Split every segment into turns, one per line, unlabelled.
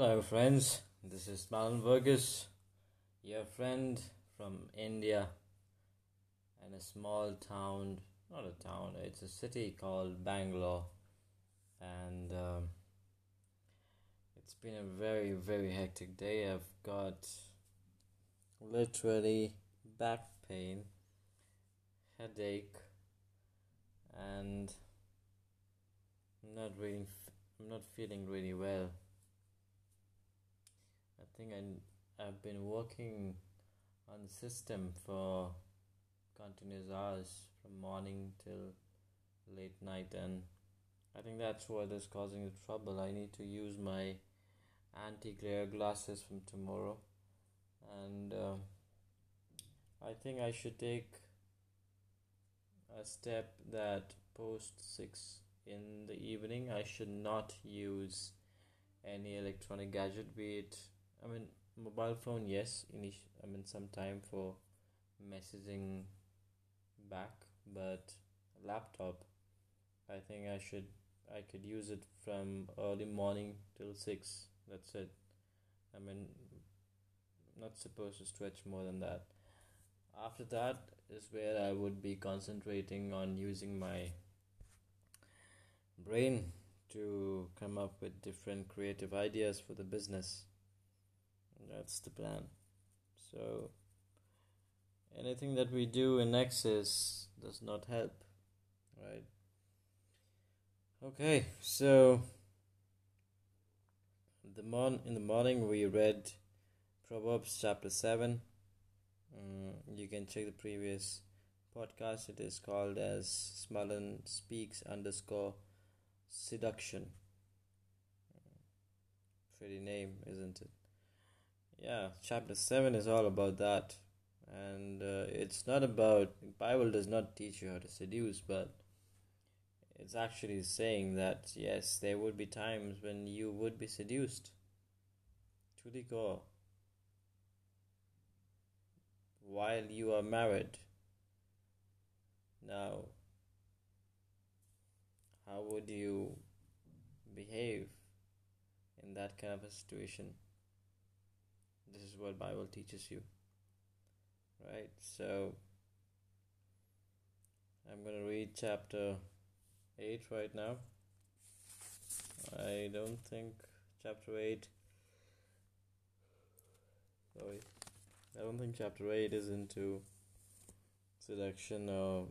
Hello, friends. This is Malan Vergus, your friend from India, in a small town. Not a town, it's a city called Bangalore. And um, it's been a very, very hectic day. I've got literally back pain, headache, and I'm not really, I'm not feeling really well. Think I, I've been working on the system for continuous hours from morning till late night, and I think that's what is causing the trouble. I need to use my anti glare glasses from tomorrow, and uh, I think I should take a step that post 6 in the evening I should not use any electronic gadget be it I mean mobile phone yes init- I mean some time for messaging back but laptop I think I should I could use it from early morning till 6 that's it I mean not supposed to stretch more than that after that is where I would be concentrating on using my brain to come up with different creative ideas for the business. That's the plan. So, anything that we do in excess does not help, right? Okay, so the mon- in the morning we read Proverbs chapter 7 Mm, you can check the previous podcast. It is called as Smallen Speaks underscore Seduction. Pretty name, isn't it? Yeah, chapter 7 is all about that. And uh, it's not about, Bible does not teach you how to seduce, but it's actually saying that yes, there would be times when you would be seduced to the core while you are married. Now, how would you behave in that kind of a situation? This is what Bible teaches you. Right? So I'm going to read chapter 8 right now. I don't think chapter 8 sorry I don't think chapter 8 is into seduction or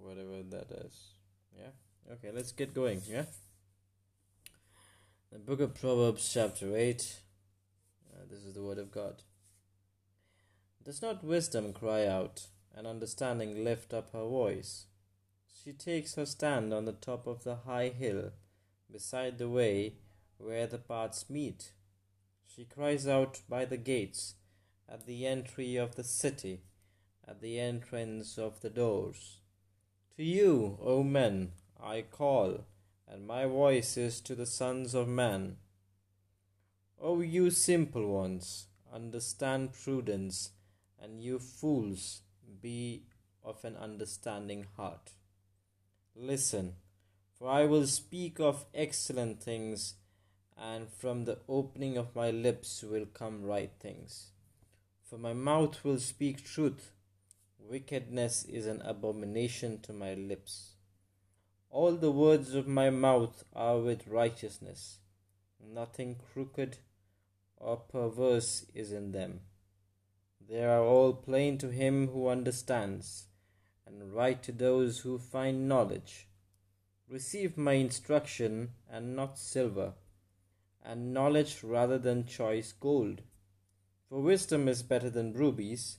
whatever that is. Yeah? Okay, let's get going. Yeah? The book of Proverbs, chapter 8. This is the word of God. Does not wisdom cry out, and understanding lift up her voice? She takes her stand on the top of the high hill, beside the way where the paths meet she cries out by the gates, at the entry of the city, at the entrance of the doors. To you, O men, I call, and my voice is to the sons of men. O you simple ones, understand prudence, and you fools, be of an understanding heart. Listen, for I will speak of excellent things and from the opening of my lips will come right things. For my mouth will speak truth, wickedness is an abomination to my lips. All the words of my mouth are with righteousness, nothing crooked or perverse is in them. They are all plain to him who understands, and right to those who find knowledge. Receive my instruction, and not silver and knowledge rather than choice gold. For wisdom is better than rubies,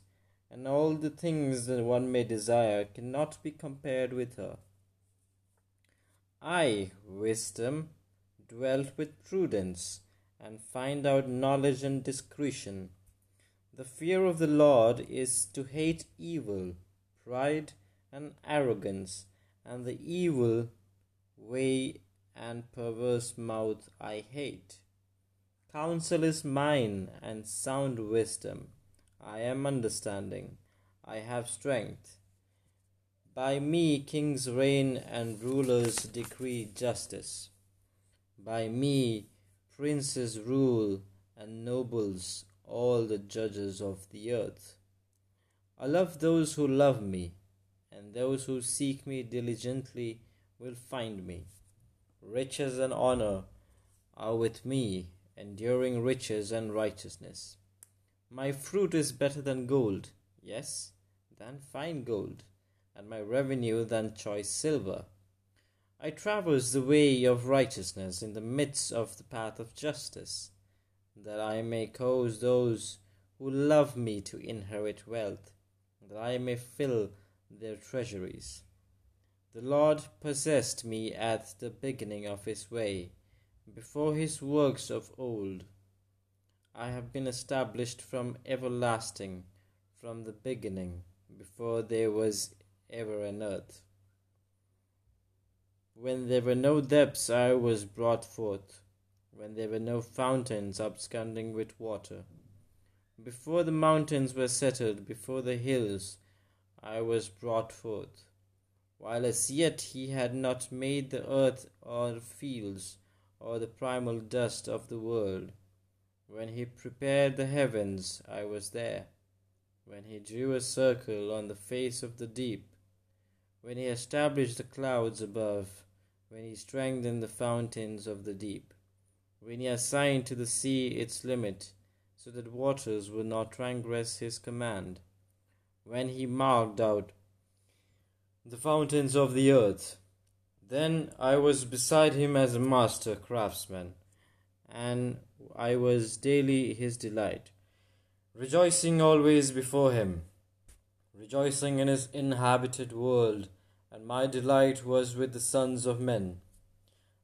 and all the things that one may desire cannot be compared with her. I, wisdom, dwelt with prudence, and find out knowledge and discretion. The fear of the Lord is to hate evil, pride, and arrogance, and the evil way and perverse mouth I hate. Counsel is mine and sound wisdom. I am understanding. I have strength. By me kings reign and rulers decree justice. By me princes rule and nobles all the judges of the earth. I love those who love me, and those who seek me diligently will find me. Riches and honor are with me, enduring riches and righteousness. My fruit is better than gold, yes, than fine gold, and my revenue than choice silver. I traverse the way of righteousness in the midst of the path of justice, that I may cause those who love me to inherit wealth, that I may fill their treasuries. The Lord possessed me at the beginning of his way, before his works of old. I have been established from everlasting, from the beginning, before there was ever an earth. When there were no depths, I was brought forth, when there were no fountains absconding with water. Before the mountains were settled, before the hills, I was brought forth. While as yet he had not made the earth or fields, or the primal dust of the world. When he prepared the heavens, I was there. When he drew a circle on the face of the deep, when he established the clouds above, when he strengthened the fountains of the deep, when he assigned to the sea its limit, so that waters would not transgress his command, when he marked out the fountains of the earth. Then I was beside him as a master craftsman, and I was daily his delight, rejoicing always before him, rejoicing in his inhabited world and my delight was with the sons of men.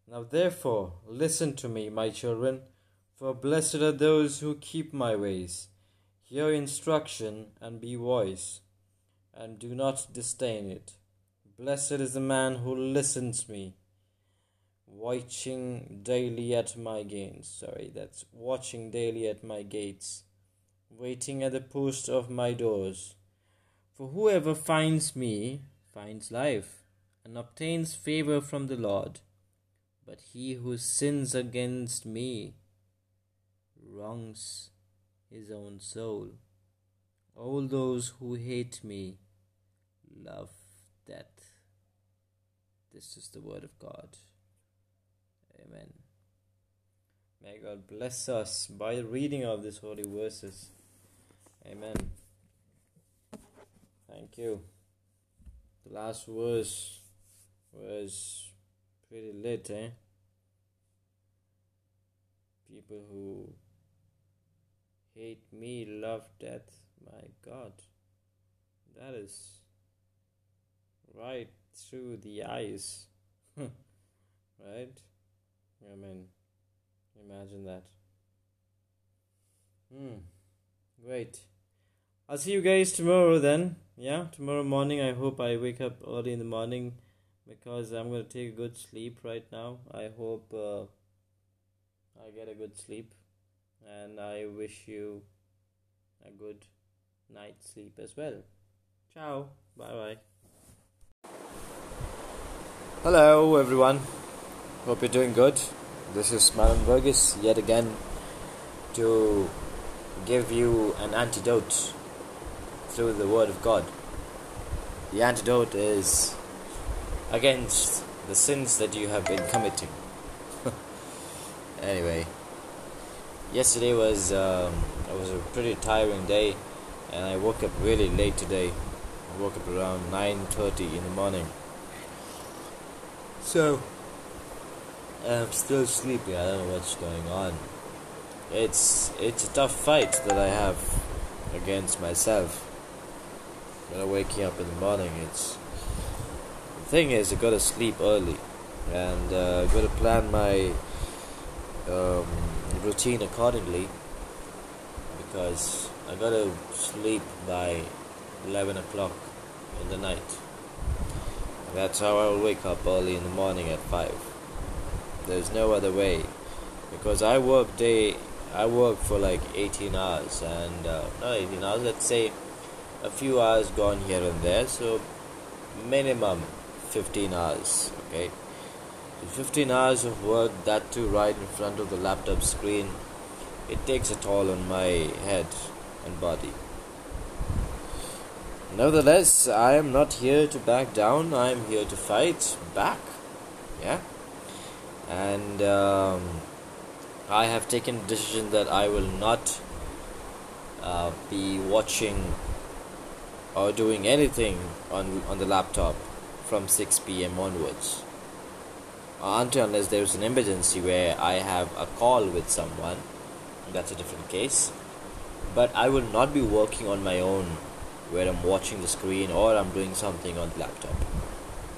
Now therefore listen to me, my children, for blessed are those who keep my ways. Hear instruction and be wise, and do not disdain it. Blessed is the man who listens me, watching daily at my gates. Sorry, that's watching daily at my gates, waiting at the post of my doors. For whoever finds me finds life and obtains favor from the Lord. But he who sins against me wrongs his own soul. All those who hate me love death. This is the word of God. Amen. May God bless us by the reading of these holy verses. Amen. Thank you. The last verse was pretty lit, eh? People who hate me love death. My God, that is right through the eyes, right? I mean, imagine that. Hmm, great. I'll see you guys tomorrow then yeah, tomorrow morning I hope I wake up early in the morning because I'm going to take a good sleep right now. I hope uh, I get a good sleep and I wish you a good night's sleep as well. Ciao. Bye bye. Hello everyone. Hope you're doing good. This is Maran Vergis yet again to give you an antidote through the Word of God. The antidote is against the sins that you have been committing. anyway, yesterday was um, it was a pretty tiring day, and I woke up really late today. I woke up around nine thirty in the morning. So I'm still sleepy. I don't know what's going on. It's it's a tough fight that I have against myself when I'm waking up in the morning, it's the thing is I gotta sleep early, and uh, I gotta plan my um, routine accordingly because I gotta sleep by eleven o'clock in the night. That's how I'll wake up early in the morning at five. There's no other way because I work day. I work for like 18 hours and uh, not 18 hours. Let's say a few hours gone here and there so minimum 15 hours okay 15 hours of work, that too right in front of the laptop screen, it takes a toll on my head and body. Nevertheless, I am not here to back down, I am here to fight back. Yeah? And um, I have taken decision that I will not uh, be watching or doing anything on, on the laptop from 6 pm onwards until unless there's an emergency where I have a call with someone, that's a different case. But I will not be working on my own where I'm watching the screen or I'm doing something on the laptop.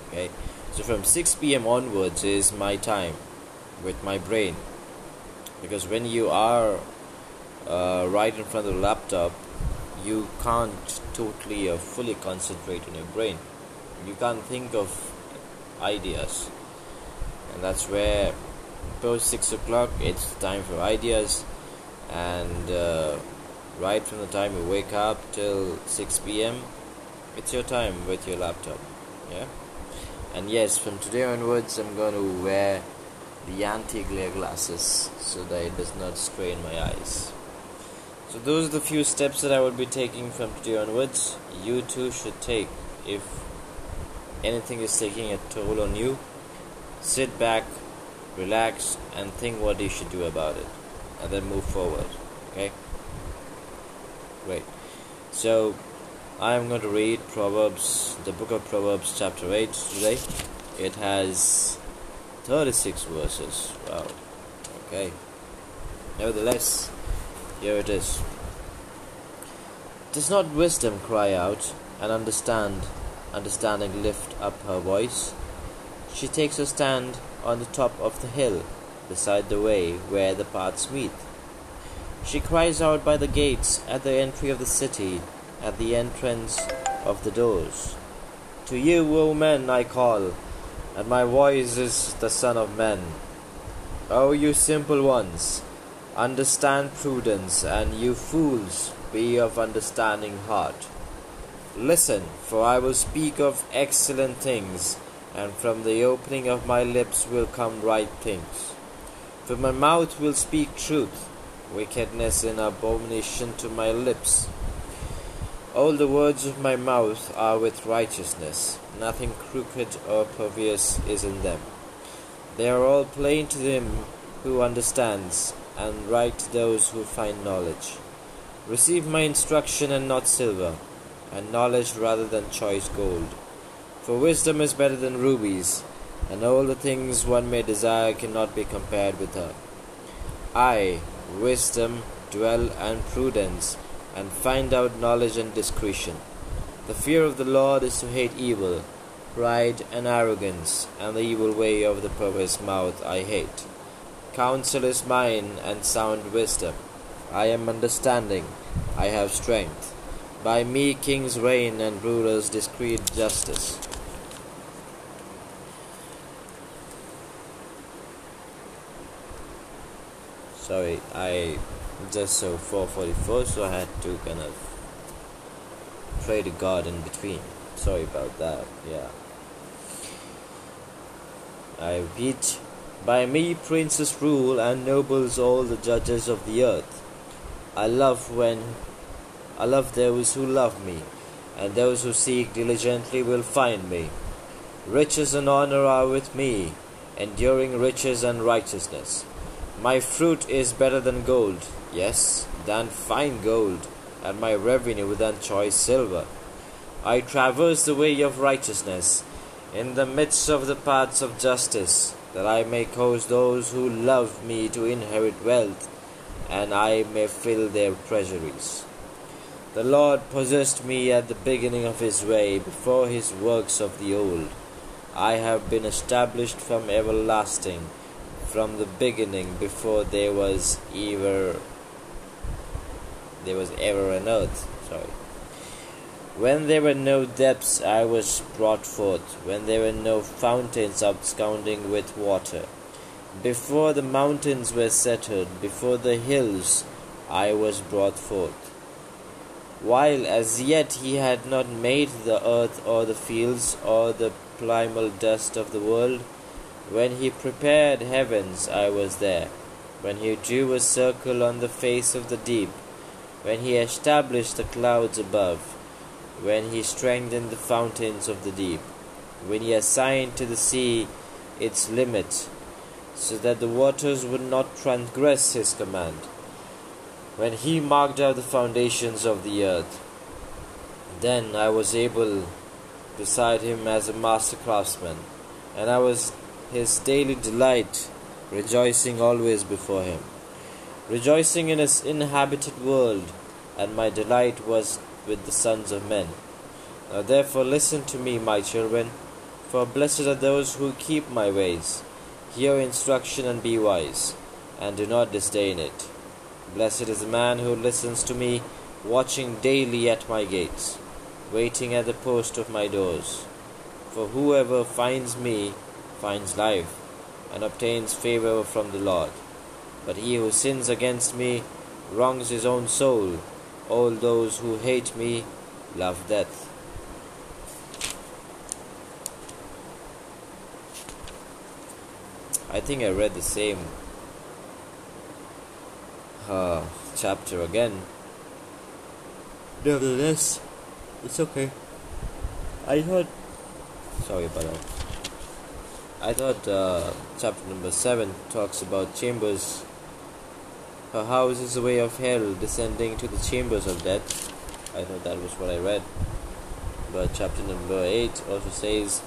Okay, so from 6 pm onwards is my time with my brain because when you are uh, right in front of the laptop, you can't totally or fully concentrate on your brain. You can't think of ideas. And that's where post 6 o'clock it's time for ideas. And uh, right from the time you wake up till 6 p.m it's your time with your laptop. Yeah? And yes from today onwards i'm going to wear the anti-glare glasses so that it does not strain my eyes so those are the few steps that i would be taking from today onwards you too should take if anything is taking a toll on you sit back, relax, and think what you should do about it, and then move forward. Okay? Great. So, I am going to read Proverbs, the book of Proverbs, chapter 8 today. It has 36 verses. Wow. Okay. Nevertheless, here it is. Does not wisdom cry out and understand, understanding lift up her voice? She takes her stand on the top of the hill, beside the way where the paths meet. She cries out by the gates at the entry of the city, at the entrance of the doors. To you, O men, I call, and my voice is the Son of Men. O you simple ones, understand prudence, and you fools, be of understanding heart. Listen, for I will speak of excellent things and from the opening of my lips will come right things. For my mouth will speak truth, wickedness and abomination to my lips. All the words of my mouth are with righteousness, nothing crooked or perverse is in them. They are all plain to him who understands, and right those who find knowledge. Receive my instruction and not silver, and knowledge rather than choice gold for wisdom is better than rubies, and all the things one may desire cannot be compared with her. I, wisdom, dwell and prudence, and find out knowledge and discretion. The fear of the Lord is to hate evil, pride and arrogance, and the evil way of the perverse mouth I hate. Counsel is mine and sound wisdom. I am understanding, I have strength. By me kings reign and rulers decree justice. sorry I just so 444 so I had to kind of pray to God in between sorry about that yeah I repeat by me princes rule and nobles all the judges of the earth. I love when I love those who love me and those who seek diligently will find me. Riches and honor are with me enduring riches and righteousness. My fruit is better than gold, yes, than fine gold, and my revenue than choice silver. I traverse the way of righteousness, in the midst of the paths of justice, that I may cause those who love me to inherit wealth, and I may fill their treasuries. The Lord possessed me at the beginning of his way, before his works of the old. I have been established from everlasting from the beginning before there was ever there was ever an earth sorry when there were no depths I was brought forth when there were no fountains absconding with water before the mountains were settled before the hills I was brought forth while as yet he had not made the earth or the fields or the primal dust of the world When he prepared heavens, I was there. When he drew a circle on the face of the deep. When he established the clouds above. When he strengthened the fountains of the deep. When he assigned to the sea its limit, so that the waters would not transgress his command. When he marked out the foundations of the earth. Then I was able beside him as a master craftsman, and I was his daily delight, rejoicing always before him, rejoicing in his inhabited world, and my delight was with the sons of men. Now therefore listen to me, my children, for blessed are those who keep my ways. Hear instruction and be wise, and do not disdain it. Blessed is the man who listens to me, watching daily at my gates waiting at the post of my doors. For whoever finds me finds life and obtains favor from the Lord. But he who sins against me wrongs his own soul. All those who hate me love death. I think I read the same uh, chapter again. Nevertheless, it's okay. I thought. Sorry about that. I thought uh, chapter number 7 talks about chambers. Her house is the way of hell, descending to the chambers of death. I thought that was what I read. But chapter number 8 also says,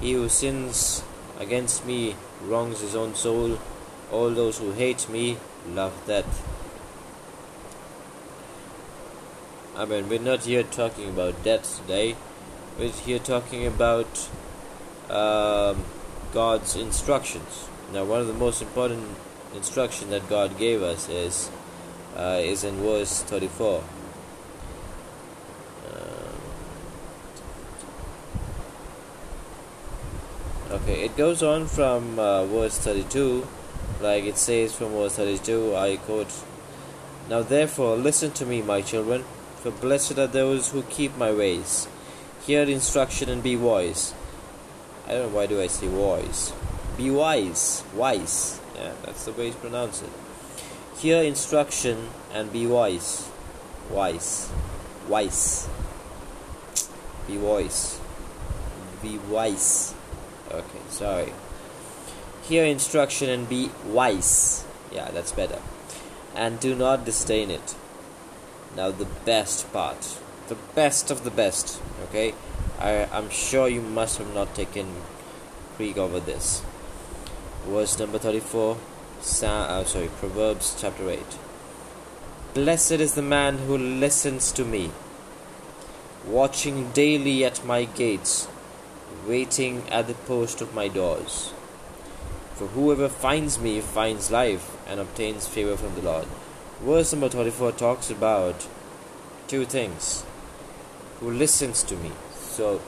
He who sins against me wrongs his own soul. All those who hate me love death. I mean, we're not here talking about death today. We're here talking about um, God's instructions. Now, one of the most important instruction that God gave us is uh, is in verse 34. Uh, okay, it goes on from uh, verse 32, like it says from verse 32. I quote. Now, therefore, listen to me, my children for blessed are those who keep my ways. Hear instruction and be wise. I don't know why do I say wise. Be wise. Wise. Yeah, that's the way to pronounce it. Hear instruction and be wise. Wise. Wise. Be wise. Be wise. Okay, sorry. Hear instruction and be wise. Yeah, that's better. And do not disdain it. Now the best part, the best of the best. Okay, I I'm sure you must have not taken Greek over this. Verse number thirty-four. Sa- uh, sorry, Proverbs chapter eight. Blessed is the man who listens to me, watching daily at my gates, waiting at the post of my doors. For whoever finds me finds life and obtains favor from the Lord. Verse number 34 talks about two things. Who listens to me. So,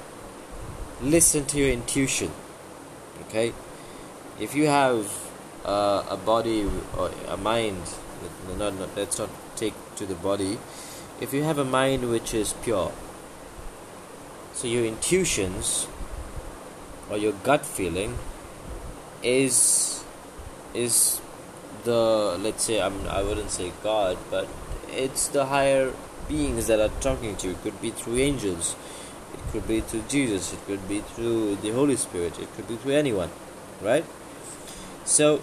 listen to your intuition. Okay? If you have uh, a body or a mind, not, not, let's not take to the body. If you have a mind which is pure, so your intuitions or your gut feeling is is the let's say I'm, I wouldn't say God, but it's the higher beings that are talking to you. It could be through angels, it could be through Jesus, it could be through the Holy Spirit, it could be through anyone, right? So,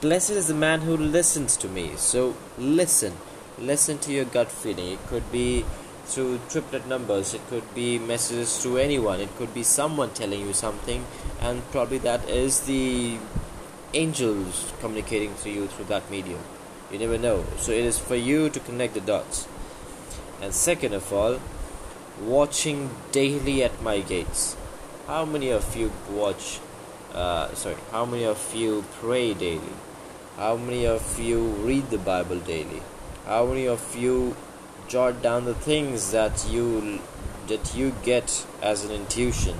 blessed is the man who listens to me. So, listen, listen to your gut feeling. It could be through triplet numbers, it could be messages to anyone, it could be someone telling you something, and probably that is the angels communicating to you through that medium. You never know. So it is for you to connect the dots. And second of all, watching daily at my gates. How many of you watch? Uh, sorry, how many of you pray daily? How many of you read the Bible daily? How many of you jot down the things that you that you get as an intuition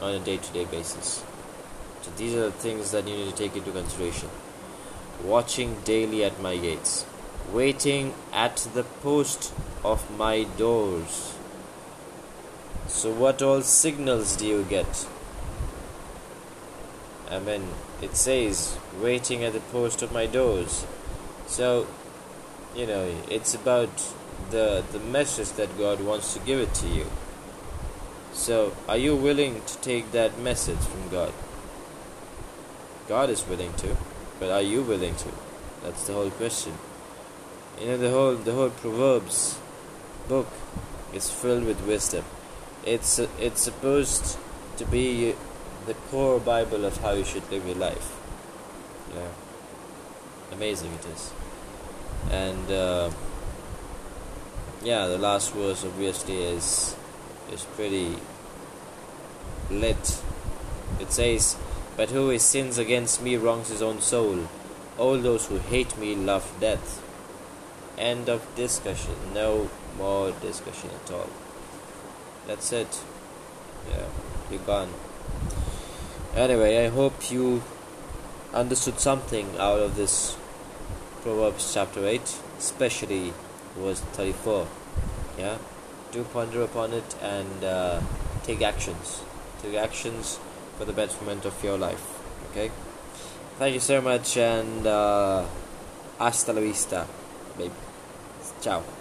on a day-to-day basis? So these are the things that you need to take into consideration. Watching daily at my gates, waiting at the post of my doors. So, what all signals do you get? I mean, it says, waiting at the post of my doors. So, you know, it's about the the message that God wants to give it to you. So, are you willing to take that message from God? God is willing to, but are you willing to? That's the whole question. You know, the whole the whole Proverbs book is filled with wisdom. It's it's supposed to be the core Bible of how you should live your life. Yeah, amazing it is, and uh, yeah, the last verse obviously is is pretty lit. It says, "But who sins against me wrongs his own soul. All those who hate me love death." End of discussion. No more discussion at all. That's it. Yeah, you're gone. Anyway, I hope you understood something out of this Proverbs chapter 8, especially verse 34. Yeah, do ponder upon it and uh, take actions. Take actions for the betterment of your life. Okay, thank you so much and uh, hasta la vista, baby. Ciao.